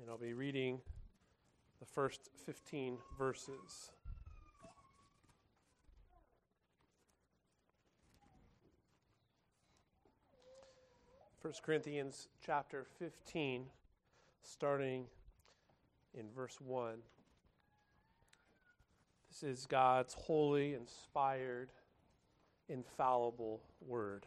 and I'll be reading the first 15 verses. 1 Corinthians chapter 15, starting in verse 1. This is God's holy, inspired, infallible word.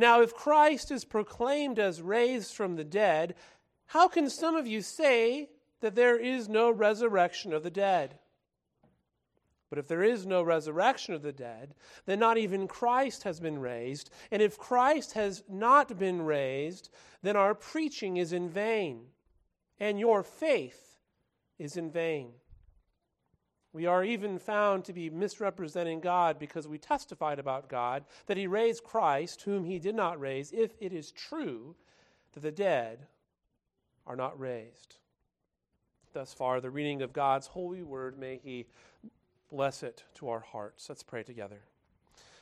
Now, if Christ is proclaimed as raised from the dead, how can some of you say that there is no resurrection of the dead? But if there is no resurrection of the dead, then not even Christ has been raised. And if Christ has not been raised, then our preaching is in vain and your faith is in vain. We are even found to be misrepresenting God because we testified about God that He raised Christ, whom He did not raise, if it is true that the dead are not raised. Thus far, the reading of God's holy word, may He bless it to our hearts. Let's pray together.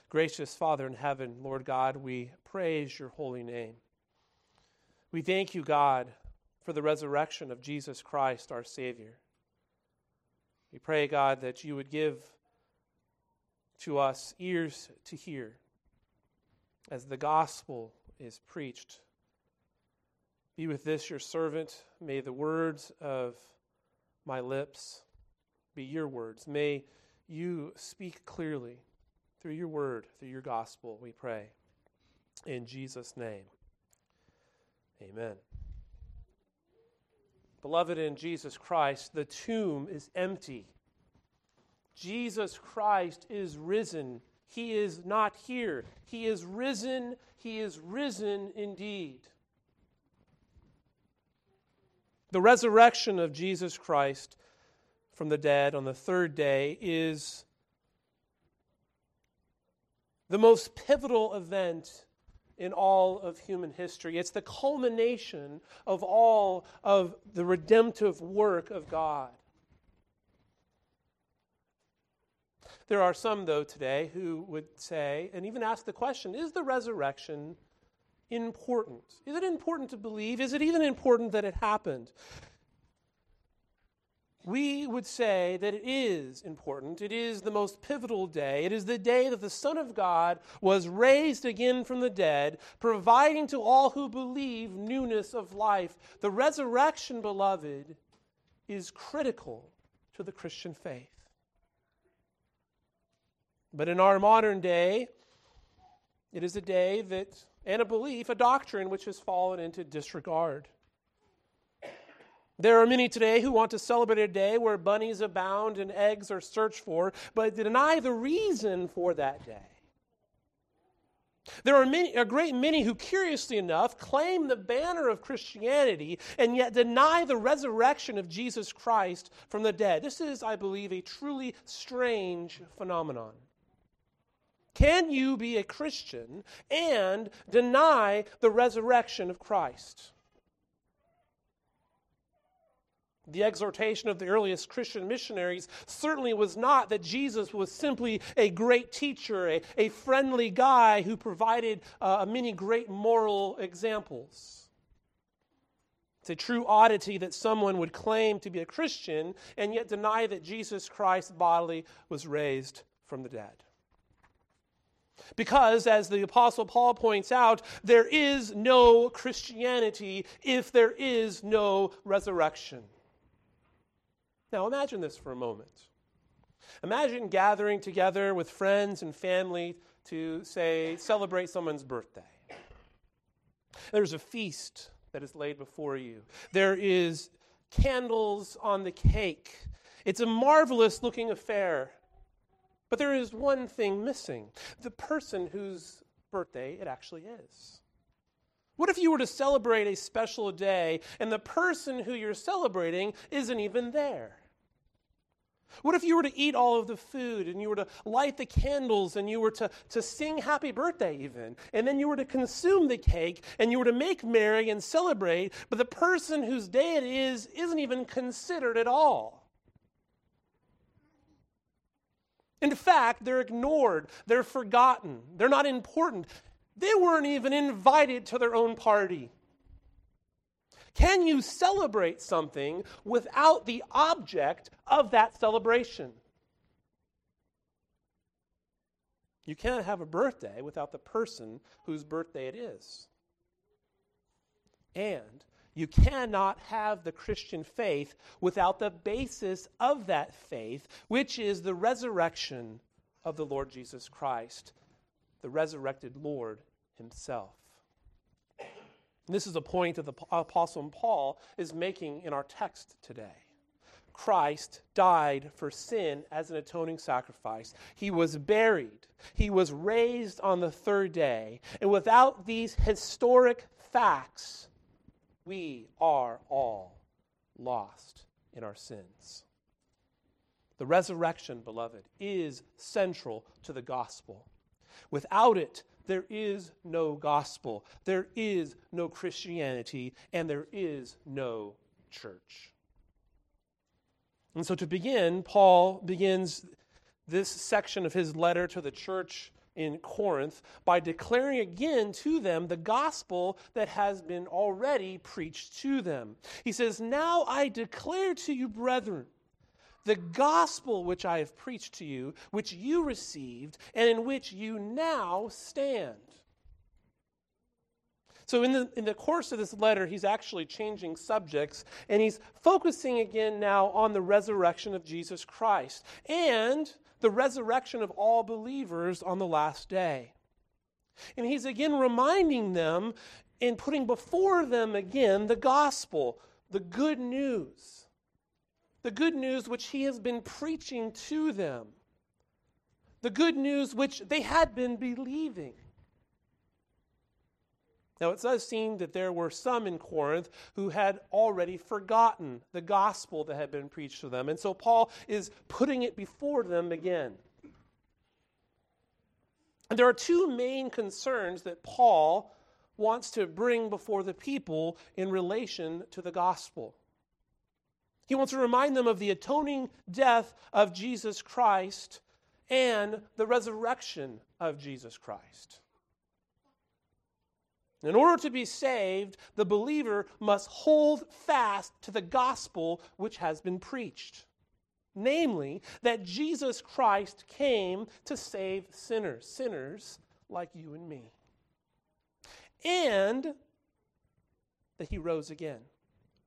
Gracious Father in heaven, Lord God, we praise your holy name. We thank you, God, for the resurrection of Jesus Christ, our Savior. We pray, God, that you would give to us ears to hear as the gospel is preached. Be with this, your servant. May the words of my lips be your words. May you speak clearly through your word, through your gospel, we pray. In Jesus' name, amen. Beloved in Jesus Christ, the tomb is empty. Jesus Christ is risen. He is not here. He is risen. He is risen indeed. The resurrection of Jesus Christ from the dead on the third day is the most pivotal event in all of human history. It's the culmination of all of the redemptive work of God. There are some, though, today who would say, and even ask the question is the resurrection important? Is it important to believe? Is it even important that it happened? We would say that it is important. It is the most pivotal day. It is the day that the Son of God was raised again from the dead, providing to all who believe newness of life. The resurrection, beloved, is critical to the Christian faith. But in our modern day, it is a day that, and a belief, a doctrine which has fallen into disregard. There are many today who want to celebrate a day where bunnies abound and eggs are searched for, but deny the reason for that day. There are many, a great many who, curiously enough, claim the banner of Christianity and yet deny the resurrection of Jesus Christ from the dead. This is, I believe, a truly strange phenomenon. Can you be a Christian and deny the resurrection of Christ? The exhortation of the earliest Christian missionaries certainly was not that Jesus was simply a great teacher, a, a friendly guy who provided uh, many great moral examples. It's a true oddity that someone would claim to be a Christian and yet deny that Jesus Christ bodily was raised from the dead. Because, as the Apostle Paul points out, there is no Christianity if there is no resurrection. Now imagine this for a moment. Imagine gathering together with friends and family to, say, celebrate someone's birthday. There's a feast that is laid before you, there is candles on the cake. It's a marvelous looking affair. But there is one thing missing the person whose birthday it actually is. What if you were to celebrate a special day and the person who you're celebrating isn't even there? What if you were to eat all of the food and you were to light the candles and you were to, to sing happy birthday, even, and then you were to consume the cake and you were to make merry and celebrate, but the person whose day it is isn't even considered at all? In fact, they're ignored, they're forgotten, they're not important. They weren't even invited to their own party. Can you celebrate something without the object of that celebration? You can't have a birthday without the person whose birthday it is. And you cannot have the Christian faith without the basis of that faith, which is the resurrection of the Lord Jesus Christ, the resurrected Lord himself. And this is a point that the Apostle Paul is making in our text today. Christ died for sin as an atoning sacrifice. He was buried. He was raised on the third day. And without these historic facts, we are all lost in our sins. The resurrection, beloved, is central to the gospel. Without it, there is no gospel, there is no Christianity, and there is no church. And so, to begin, Paul begins this section of his letter to the church in Corinth by declaring again to them the gospel that has been already preached to them. He says, Now I declare to you, brethren, the gospel which I have preached to you, which you received, and in which you now stand. So, in the, in the course of this letter, he's actually changing subjects and he's focusing again now on the resurrection of Jesus Christ and the resurrection of all believers on the last day. And he's again reminding them and putting before them again the gospel, the good news the good news which he has been preaching to them, the good news which they had been believing. Now, it does seem that there were some in Corinth who had already forgotten the gospel that had been preached to them. And so Paul is putting it before them again. And there are two main concerns that Paul wants to bring before the people in relation to the gospel. He wants to remind them of the atoning death of Jesus Christ and the resurrection of Jesus Christ. In order to be saved, the believer must hold fast to the gospel which has been preached. Namely, that Jesus Christ came to save sinners, sinners like you and me. And that he rose again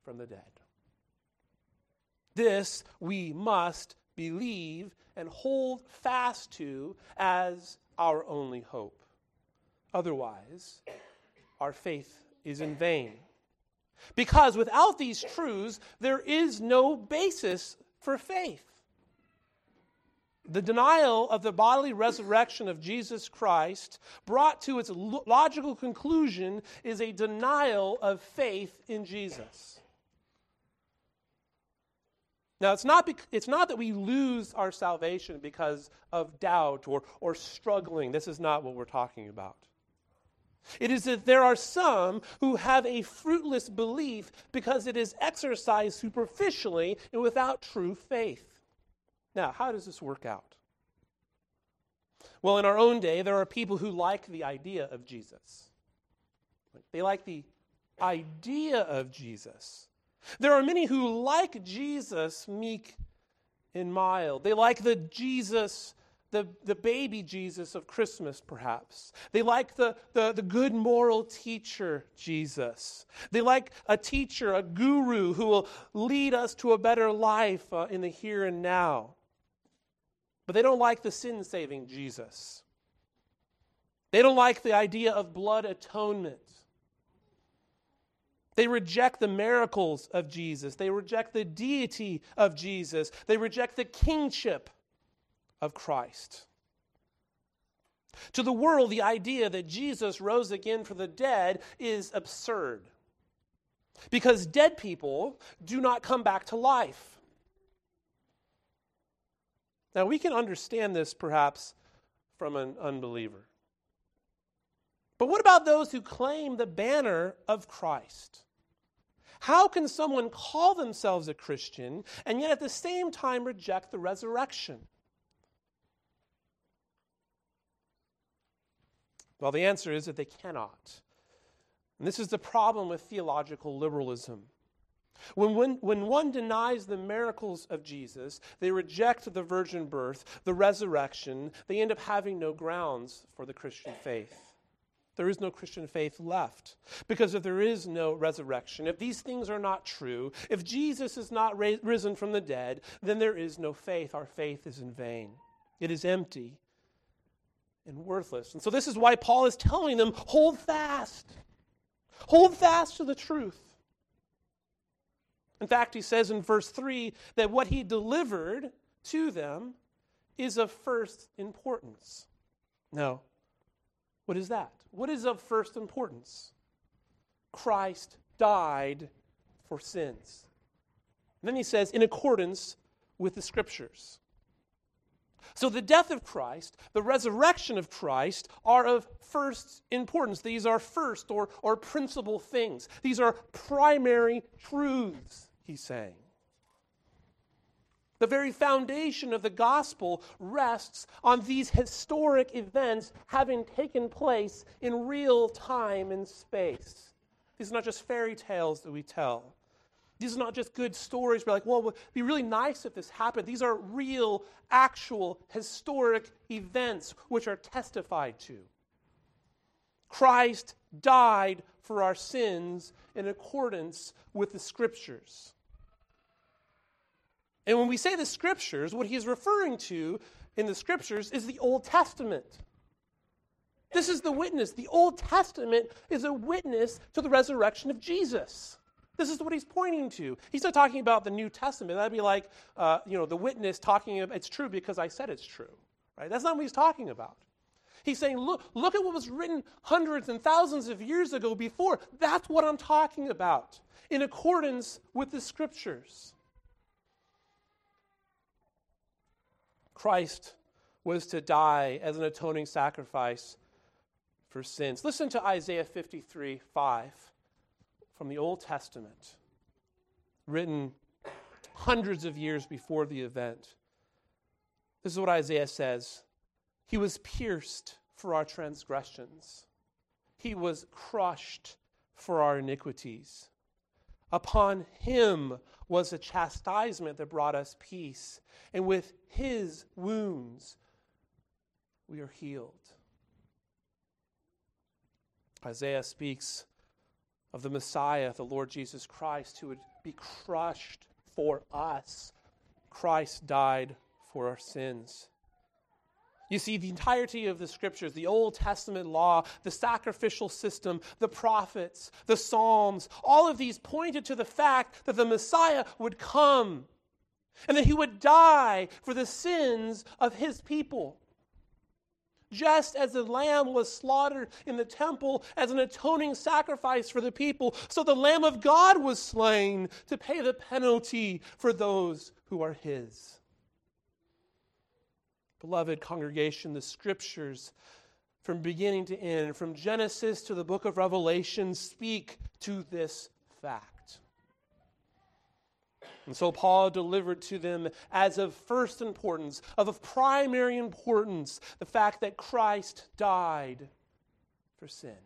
from the dead. This we must believe and hold fast to as our only hope. Otherwise, our faith is in vain. Because without these truths, there is no basis for faith. The denial of the bodily resurrection of Jesus Christ, brought to its logical conclusion, is a denial of faith in Jesus. Now, it's not, bec- it's not that we lose our salvation because of doubt or, or struggling. This is not what we're talking about. It is that there are some who have a fruitless belief because it is exercised superficially and without true faith. Now, how does this work out? Well, in our own day, there are people who like the idea of Jesus. They like the idea of Jesus. There are many who like Jesus meek and mild. They like the Jesus the, the baby Jesus of Christmas, perhaps. They like the, the, the good moral teacher Jesus. They like a teacher, a guru who will lead us to a better life uh, in the here and now. But they don't like the sin saving Jesus. They don't like the idea of blood atonement. They reject the miracles of Jesus. They reject the deity of Jesus. They reject the kingship of Christ. To the world, the idea that Jesus rose again from the dead is absurd. Because dead people do not come back to life. Now, we can understand this perhaps from an unbeliever. But what about those who claim the banner of Christ? How can someone call themselves a Christian and yet at the same time reject the resurrection? Well, the answer is that they cannot. And this is the problem with theological liberalism. When, when, when one denies the miracles of Jesus, they reject the virgin birth, the resurrection, they end up having no grounds for the Christian faith. There is no Christian faith left. Because if there is no resurrection, if these things are not true, if Jesus is not ra- risen from the dead, then there is no faith. Our faith is in vain, it is empty and worthless. And so, this is why Paul is telling them hold fast. Hold fast to the truth. In fact, he says in verse 3 that what he delivered to them is of first importance. Now, what is that? What is of first importance? Christ died for sins. And then he says, in accordance with the scriptures. So the death of Christ, the resurrection of Christ are of first importance. These are first or, or principal things. These are primary truths, he's saying. The very foundation of the gospel rests on these historic events having taken place in real time and space. These are not just fairy tales that we tell. These are not just good stories. We're like, well, it would be really nice if this happened. These are real, actual, historic events which are testified to. Christ died for our sins in accordance with the Scriptures. And when we say the Scriptures, what he's referring to in the Scriptures is the Old Testament. This is the witness. The Old Testament is a witness to the resurrection of Jesus. This is what he's pointing to. He's not talking about the New Testament. That'd be like, uh, you know, the witness talking about it's true because I said it's true. Right? That's not what he's talking about. He's saying, look, look at what was written hundreds and thousands of years ago before. That's what I'm talking about, in accordance with the scriptures. Christ was to die as an atoning sacrifice for sins. Listen to Isaiah 53 5 from the Old Testament, written hundreds of years before the event. This is what Isaiah says He was pierced for our transgressions, He was crushed for our iniquities. Upon Him was a chastisement that brought us peace, and with His wounds we are healed. Isaiah speaks of the Messiah, the Lord Jesus Christ, who would be crushed for us. Christ died for our sins. You see, the entirety of the scriptures, the Old Testament law, the sacrificial system, the prophets, the Psalms, all of these pointed to the fact that the Messiah would come and that he would die for the sins of his people. Just as the lamb was slaughtered in the temple as an atoning sacrifice for the people, so the Lamb of God was slain to pay the penalty for those who are his. Beloved congregation, the scriptures from beginning to end, from Genesis to the book of Revelation, speak to this fact. And so Paul delivered to them as of first importance, of primary importance, the fact that Christ died for sin.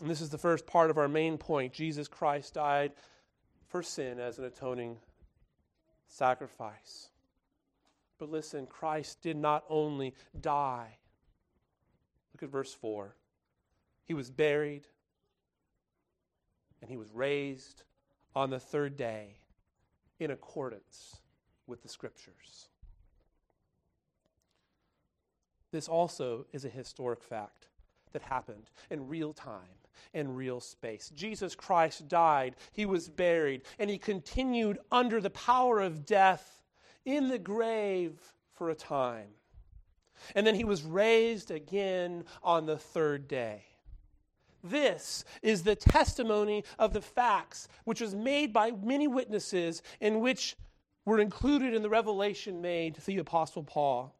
And this is the first part of our main point. Jesus Christ died for sin as an atoning sacrifice. But listen, Christ did not only die. Look at verse 4. He was buried and he was raised on the third day in accordance with the scriptures. This also is a historic fact that happened in real time and real space. Jesus Christ died, he was buried, and he continued under the power of death in the grave for a time. And then he was raised again on the third day. This is the testimony of the facts, which was made by many witnesses, and which were included in the revelation made to the Apostle Paul.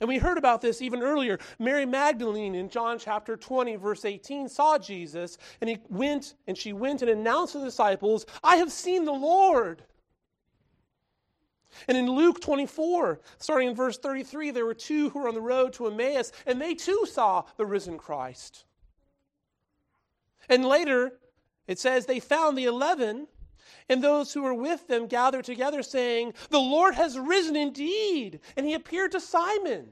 And we heard about this even earlier. Mary Magdalene in John chapter 20, verse 18, saw Jesus, and he went, and she went and announced to the disciples, I have seen the Lord. And in Luke 24, starting in verse 33, there were two who were on the road to Emmaus, and they too saw the risen Christ. And later, it says they found the eleven, and those who were with them gathered together, saying, The Lord has risen indeed, and he appeared to Simon.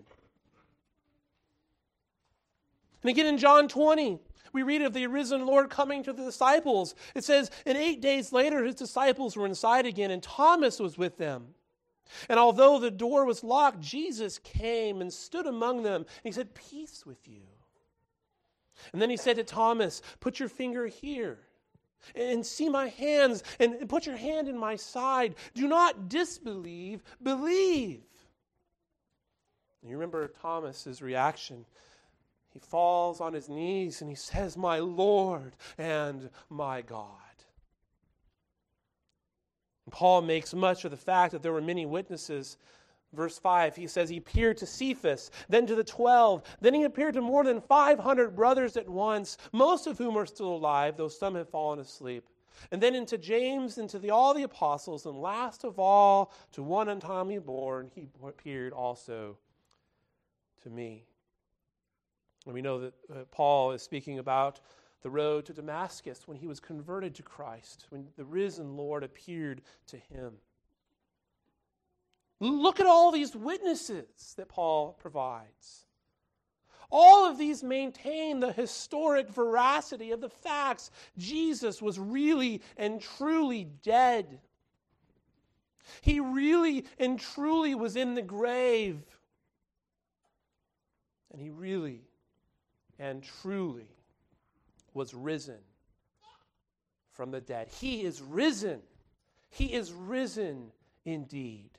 And again in John 20, we read of the risen Lord coming to the disciples. It says, And eight days later, his disciples were inside again, and Thomas was with them. And although the door was locked, Jesus came and stood among them. And he said, Peace with you. And then he said to Thomas, Put your finger here and see my hands and put your hand in my side. Do not disbelieve, believe. And you remember Thomas's reaction. He falls on his knees and he says, My Lord and my God. Paul makes much of the fact that there were many witnesses. Verse 5, he says he appeared to Cephas, then to the 12, then he appeared to more than 500 brothers at once, most of whom are still alive, though some have fallen asleep. And then into James and to the, all the apostles, and last of all, to one untimely born, he appeared also to me. And we know that uh, Paul is speaking about the road to Damascus when he was converted to Christ, when the risen Lord appeared to him. Look at all these witnesses that Paul provides. All of these maintain the historic veracity of the facts. Jesus was really and truly dead. He really and truly was in the grave. And he really and truly was risen from the dead. He is risen. He is risen indeed.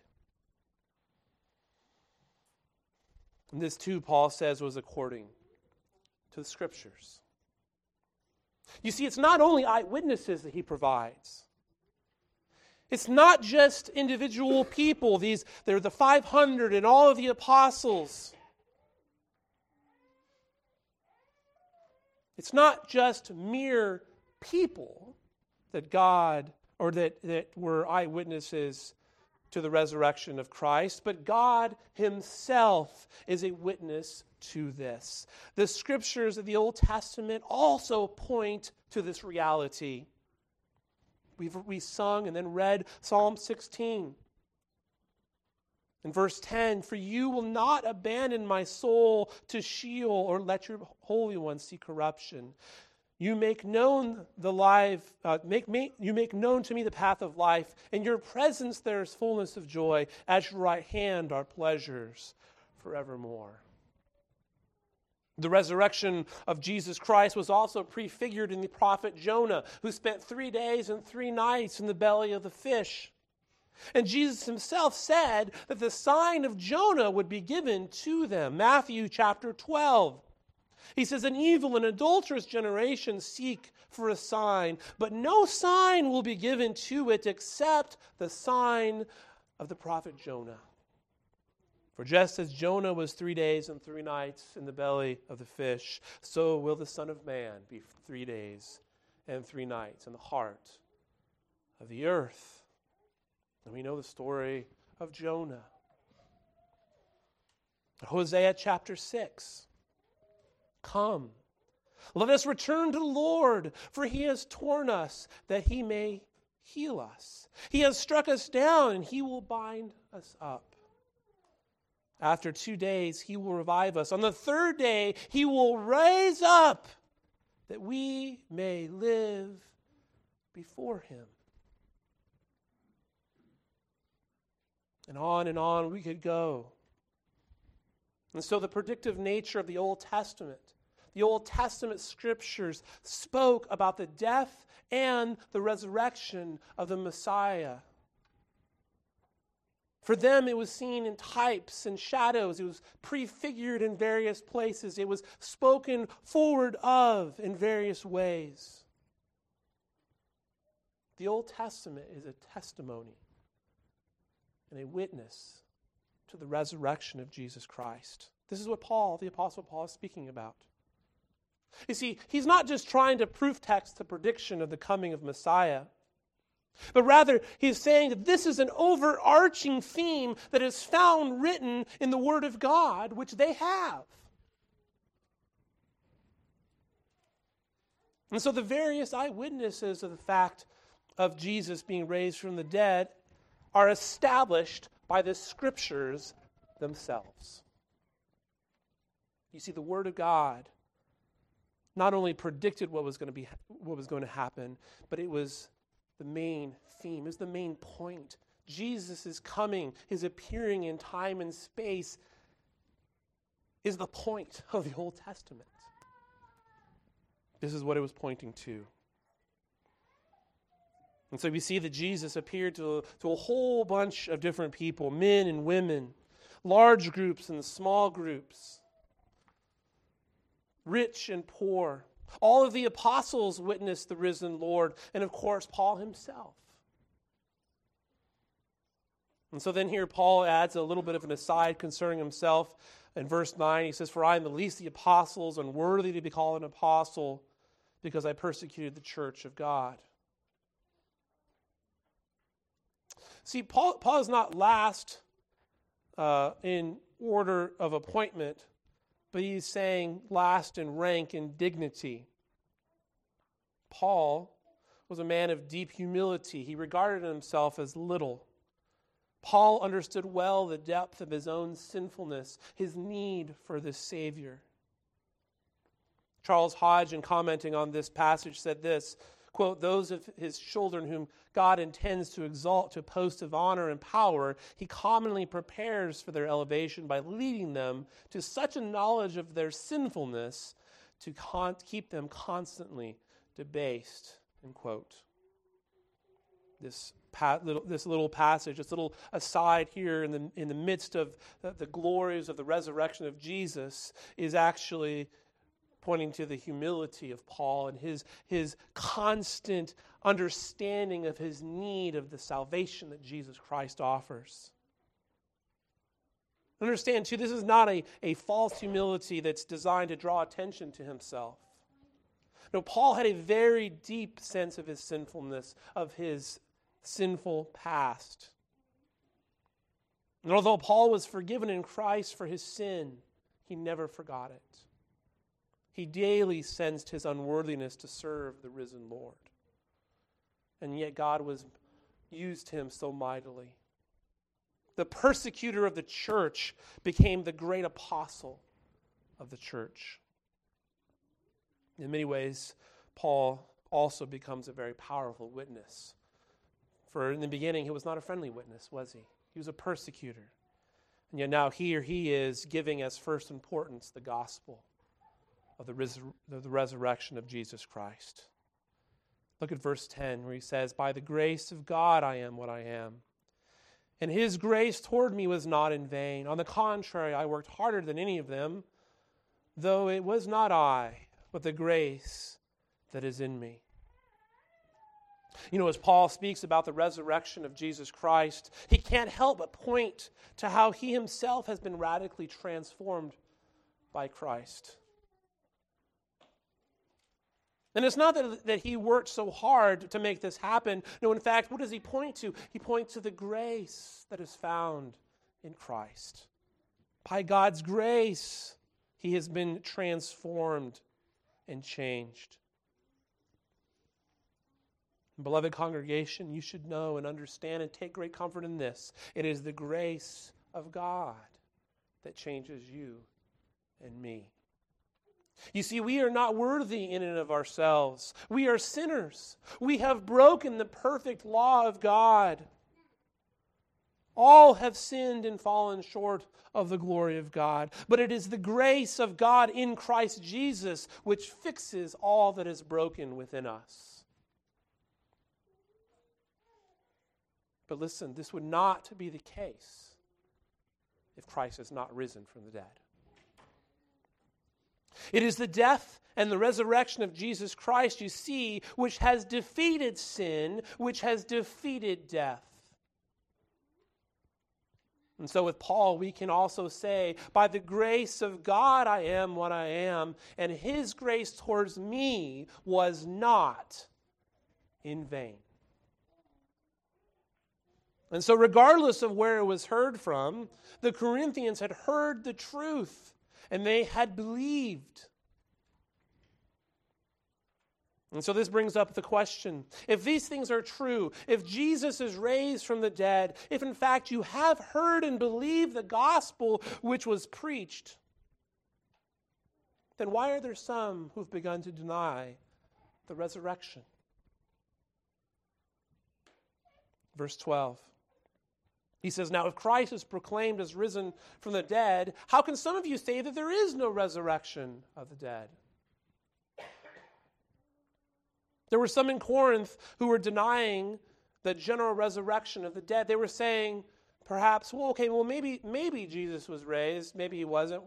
And this too, Paul says, was according to the scriptures. You see, it's not only eyewitnesses that he provides. It's not just individual people. These they're the 500 and all of the apostles. It's not just mere people that God or that, that were eyewitnesses to the resurrection of Christ, but God Himself is a witness to this. The scriptures of the Old Testament also point to this reality. We've we sung and then read Psalm 16. In verse 10, for you will not abandon my soul to Sheol or let your Holy One see corruption. You make known the life, uh, make, make, you make known to me the path of life. In your presence there is fullness of joy. At your right hand are pleasures forevermore. The resurrection of Jesus Christ was also prefigured in the prophet Jonah, who spent three days and three nights in the belly of the fish. And Jesus himself said that the sign of Jonah would be given to them. Matthew chapter 12. He says, An evil and adulterous generation seek for a sign, but no sign will be given to it except the sign of the prophet Jonah. For just as Jonah was three days and three nights in the belly of the fish, so will the Son of Man be three days and three nights in the heart of the earth. And we know the story of Jonah. Hosea chapter 6. Come, let us return to the Lord, for he has torn us that he may heal us. He has struck us down, and he will bind us up. After two days, he will revive us. On the third day, he will raise up that we may live before him. And on and on we could go. And so, the predictive nature of the Old Testament, the Old Testament scriptures spoke about the death and the resurrection of the Messiah. For them, it was seen in types and shadows. It was prefigured in various places. It was spoken forward of in various ways. The Old Testament is a testimony and a witness to the resurrection of Jesus Christ. This is what Paul, the Apostle Paul, is speaking about. You see, he's not just trying to proof text the prediction of the coming of Messiah. But rather, he's saying that this is an overarching theme that is found written in the Word of God, which they have. And so the various eyewitnesses of the fact of Jesus being raised from the dead are established by the scriptures themselves. You see, the Word of God not only predicted what was going to be what was going to happen, but it was the main theme, is the main point. Jesus is coming, his appearing in time and space is the point of the Old Testament. This is what it was pointing to. And so we see that Jesus appeared to, to a whole bunch of different people men and women, large groups and small groups, rich and poor, all of the apostles witnessed the risen Lord, and of course, Paul himself. And so then here Paul adds a little bit of an aside concerning himself. In verse 9, he says, For I am the least of the apostles, unworthy to be called an apostle, because I persecuted the church of God. See, Paul, Paul is not last uh, in order of appointment but he's saying last in rank and dignity. Paul was a man of deep humility. He regarded himself as little. Paul understood well the depth of his own sinfulness, his need for this Savior. Charles Hodge, in commenting on this passage, said this quote, those of his children whom God intends to exalt to a post of honor and power, he commonly prepares for their elevation by leading them to such a knowledge of their sinfulness to con- keep them constantly debased, end quote. This, little, this little passage, this little aside here in the, in the midst of the, the glories of the resurrection of Jesus, is actually pointing to the humility of Paul and his, his constant understanding of his need of the salvation that Jesus Christ offers. Understand, too, this is not a, a false humility that's designed to draw attention to himself. No, Paul had a very deep sense of his sinfulness, of his sinful past. And although Paul was forgiven in Christ for his sin, he never forgot it. He daily sensed his unworthiness to serve the risen Lord. And yet God was used him so mightily. The persecutor of the church became the great apostle of the church. In many ways, Paul also becomes a very powerful witness. For in the beginning, he was not a friendly witness, was he? He was a persecutor. And yet now here he is giving as first importance the gospel of the, res- the resurrection of Jesus Christ. Look at verse 10 where he says, By the grace of God I am what I am. And his grace toward me was not in vain. On the contrary, I worked harder than any of them, though it was not I, but the grace that is in me. You know, as Paul speaks about the resurrection of Jesus Christ, he can't help but point to how he himself has been radically transformed by Christ. And it's not that, that he worked so hard to make this happen. No, in fact, what does he point to? He points to the grace that is found in Christ. By God's grace, he has been transformed and changed. Beloved congregation, you should know and understand and take great comfort in this. It is the grace of God that changes you and me. You see, we are not worthy in and of ourselves. We are sinners. We have broken the perfect law of God. All have sinned and fallen short of the glory of God. But it is the grace of God in Christ Jesus which fixes all that is broken within us. But listen, this would not be the case if Christ has not risen from the dead. It is the death and the resurrection of Jesus Christ, you see, which has defeated sin, which has defeated death. And so, with Paul, we can also say, By the grace of God, I am what I am, and his grace towards me was not in vain. And so, regardless of where it was heard from, the Corinthians had heard the truth and they had believed. And so this brings up the question if these things are true, if Jesus is raised from the dead, if in fact you have heard and believed the gospel which was preached, then why are there some who've begun to deny the resurrection? Verse 12. He says, Now, if Christ is proclaimed as risen from the dead, how can some of you say that there is no resurrection of the dead? There were some in Corinth who were denying the general resurrection of the dead. They were saying, perhaps, well, okay, well, maybe, maybe Jesus was raised, maybe he wasn't.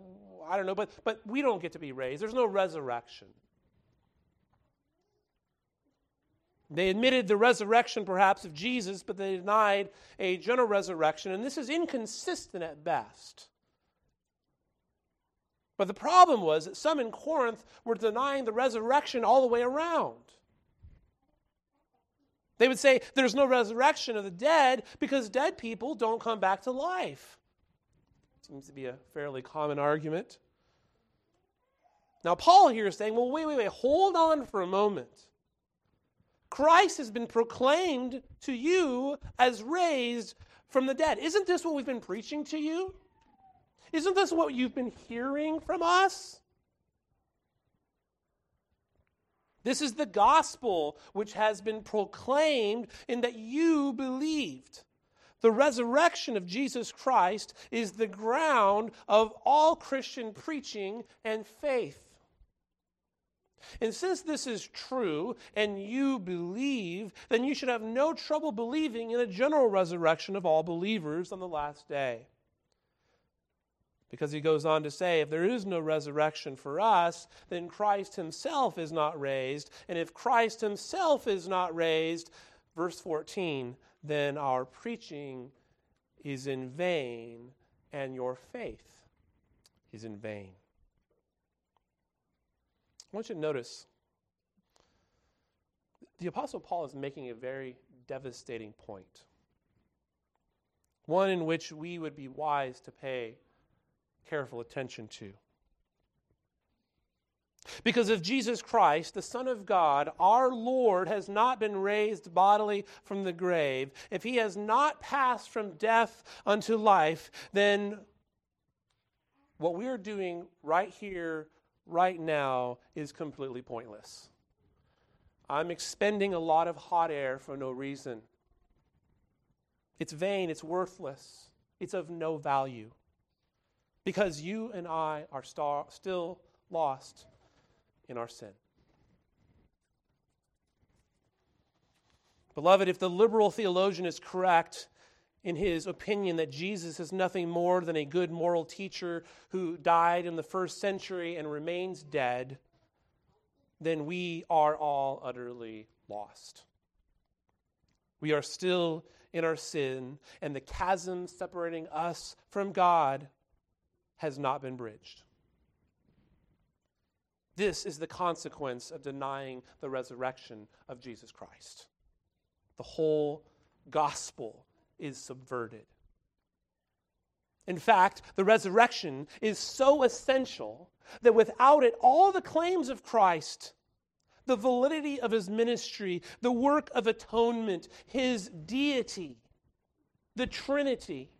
I don't know, but, but we don't get to be raised. There's no resurrection. They admitted the resurrection, perhaps, of Jesus, but they denied a general resurrection, and this is inconsistent at best. But the problem was that some in Corinth were denying the resurrection all the way around. They would say there's no resurrection of the dead because dead people don't come back to life. Seems to be a fairly common argument. Now, Paul here is saying, well, wait, wait, wait, hold on for a moment. Christ has been proclaimed to you as raised from the dead. Isn't this what we've been preaching to you? Isn't this what you've been hearing from us? This is the gospel which has been proclaimed in that you believed. The resurrection of Jesus Christ is the ground of all Christian preaching and faith. And since this is true and you believe, then you should have no trouble believing in a general resurrection of all believers on the last day. Because he goes on to say, if there is no resurrection for us, then Christ himself is not raised. And if Christ himself is not raised, verse 14, then our preaching is in vain and your faith is in vain. I want you to notice the Apostle Paul is making a very devastating point, one in which we would be wise to pay careful attention to. Because if Jesus Christ, the Son of God, our Lord, has not been raised bodily from the grave, if he has not passed from death unto life, then what we are doing right here right now is completely pointless. I'm expending a lot of hot air for no reason. It's vain, it's worthless, it's of no value. Because you and I are star- still lost in our sin. Beloved, if the liberal theologian is correct, in his opinion that Jesus is nothing more than a good moral teacher who died in the first century and remains dead, then we are all utterly lost. We are still in our sin, and the chasm separating us from God has not been bridged. This is the consequence of denying the resurrection of Jesus Christ. The whole gospel is subverted. In fact, the resurrection is so essential that without it, all the claims of Christ, the validity of his ministry, the work of atonement, his deity, the Trinity,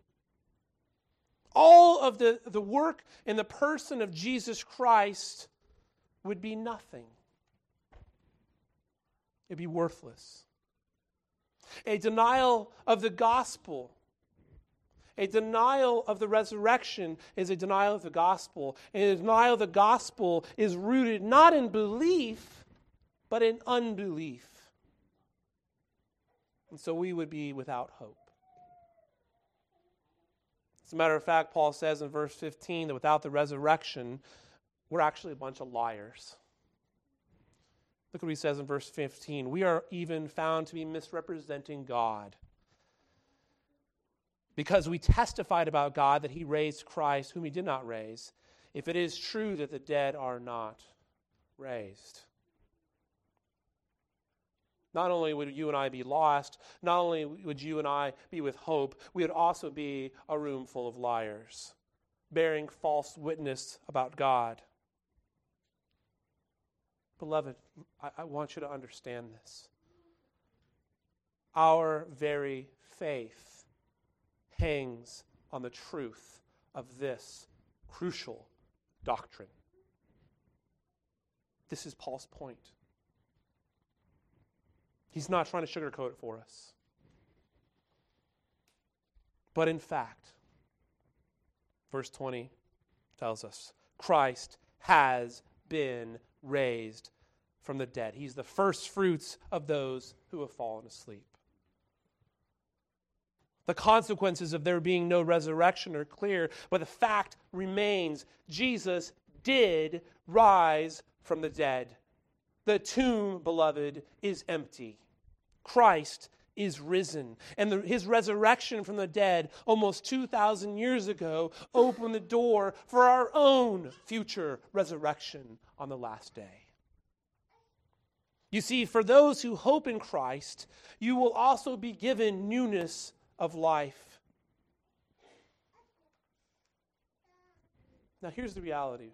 all of the, the work in the person of Jesus Christ would be nothing. It'd be worthless. A denial of the gospel, a denial of the resurrection is a denial of the gospel. And a denial of the gospel is rooted not in belief, but in unbelief. And so we would be without hope. As a matter of fact, Paul says in verse 15 that without the resurrection, we're actually a bunch of liars. Look what he says in verse 15. We are even found to be misrepresenting God. Because we testified about God that he raised Christ, whom he did not raise, if it is true that the dead are not raised. Not only would you and I be lost, not only would you and I be with hope, we would also be a room full of liars, bearing false witness about God. Beloved, I, I want you to understand this. Our very faith hangs on the truth of this crucial doctrine. This is Paul's point. He's not trying to sugarcoat it for us. But in fact, verse 20 tells us Christ has been raised from the dead. He's the first fruits of those who have fallen asleep. The consequences of there being no resurrection are clear, but the fact remains Jesus did rise from the dead. The tomb, beloved, is empty. Christ is risen. And the, his resurrection from the dead almost 2,000 years ago opened the door for our own future resurrection on the last day. You see, for those who hope in Christ, you will also be given newness of life. Now, here's the reality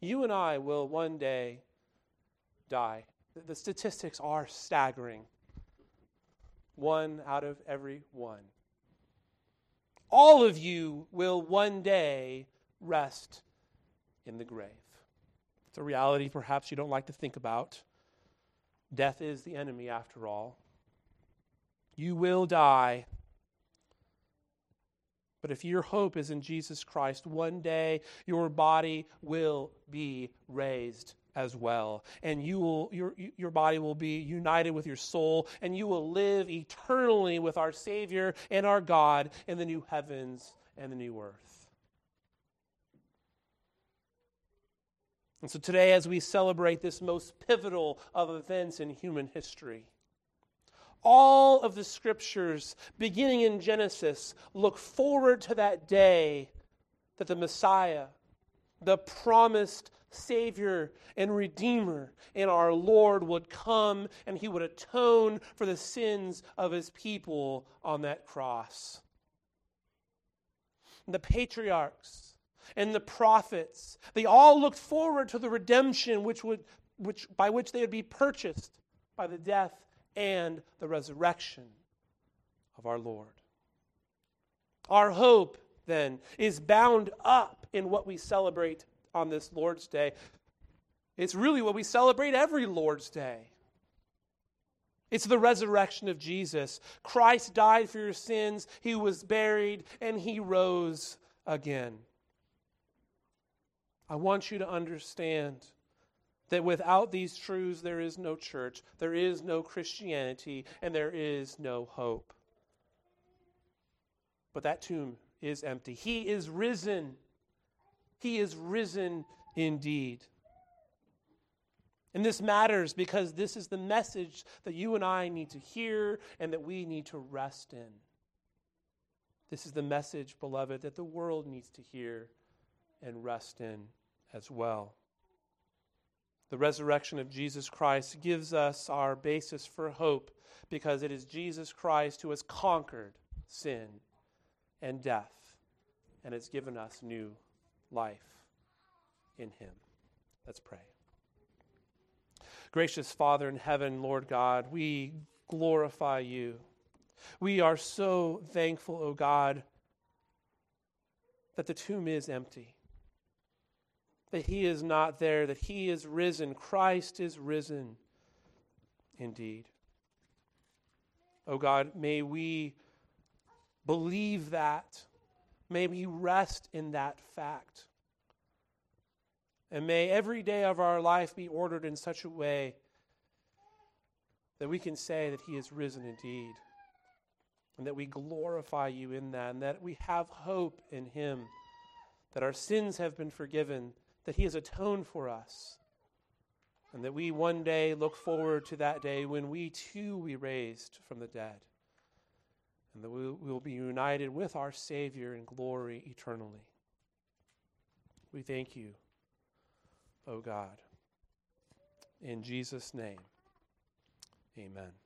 you and I will one day die. The statistics are staggering one out of every one. All of you will one day rest in the grave. It's a reality perhaps you don't like to think about. Death is the enemy, after all. You will die. But if your hope is in Jesus Christ, one day your body will be raised as well. And you will, your, your body will be united with your soul, and you will live eternally with our Savior and our God in the new heavens and the new earth. And so today, as we celebrate this most pivotal of events in human history, all of the scriptures, beginning in Genesis, look forward to that day that the Messiah, the promised Savior and Redeemer and our Lord would come and he would atone for the sins of his people on that cross. The patriarchs and the prophets, they all looked forward to the redemption which would, which, by which they would be purchased by the death and the resurrection of our Lord. Our hope, then, is bound up in what we celebrate on this Lord's Day. It's really what we celebrate every Lord's Day. It's the resurrection of Jesus. Christ died for your sins, he was buried, and he rose again. I want you to understand that without these truths, there is no church, there is no Christianity, and there is no hope. But that tomb is empty. He is risen. He is risen indeed. And this matters because this is the message that you and I need to hear and that we need to rest in. This is the message, beloved, that the world needs to hear and rest in as well. The resurrection of Jesus Christ gives us our basis for hope because it is Jesus Christ who has conquered sin and death and has given us new life in Him. Let's pray. Gracious Father in heaven, Lord God, we glorify you. We are so thankful, O oh God, that the tomb is empty, that He is not there, that He is risen. Christ is risen indeed. Oh God, may we believe that. May we rest in that fact. And may every day of our life be ordered in such a way that we can say that He is risen indeed. And that we glorify you in that. And that we have hope in Him. That our sins have been forgiven. That He has atoned for us. And that we one day look forward to that day when we too will be raised from the dead. And that we will be united with our Savior in glory eternally. We thank you. O God. In Jesus' name, amen.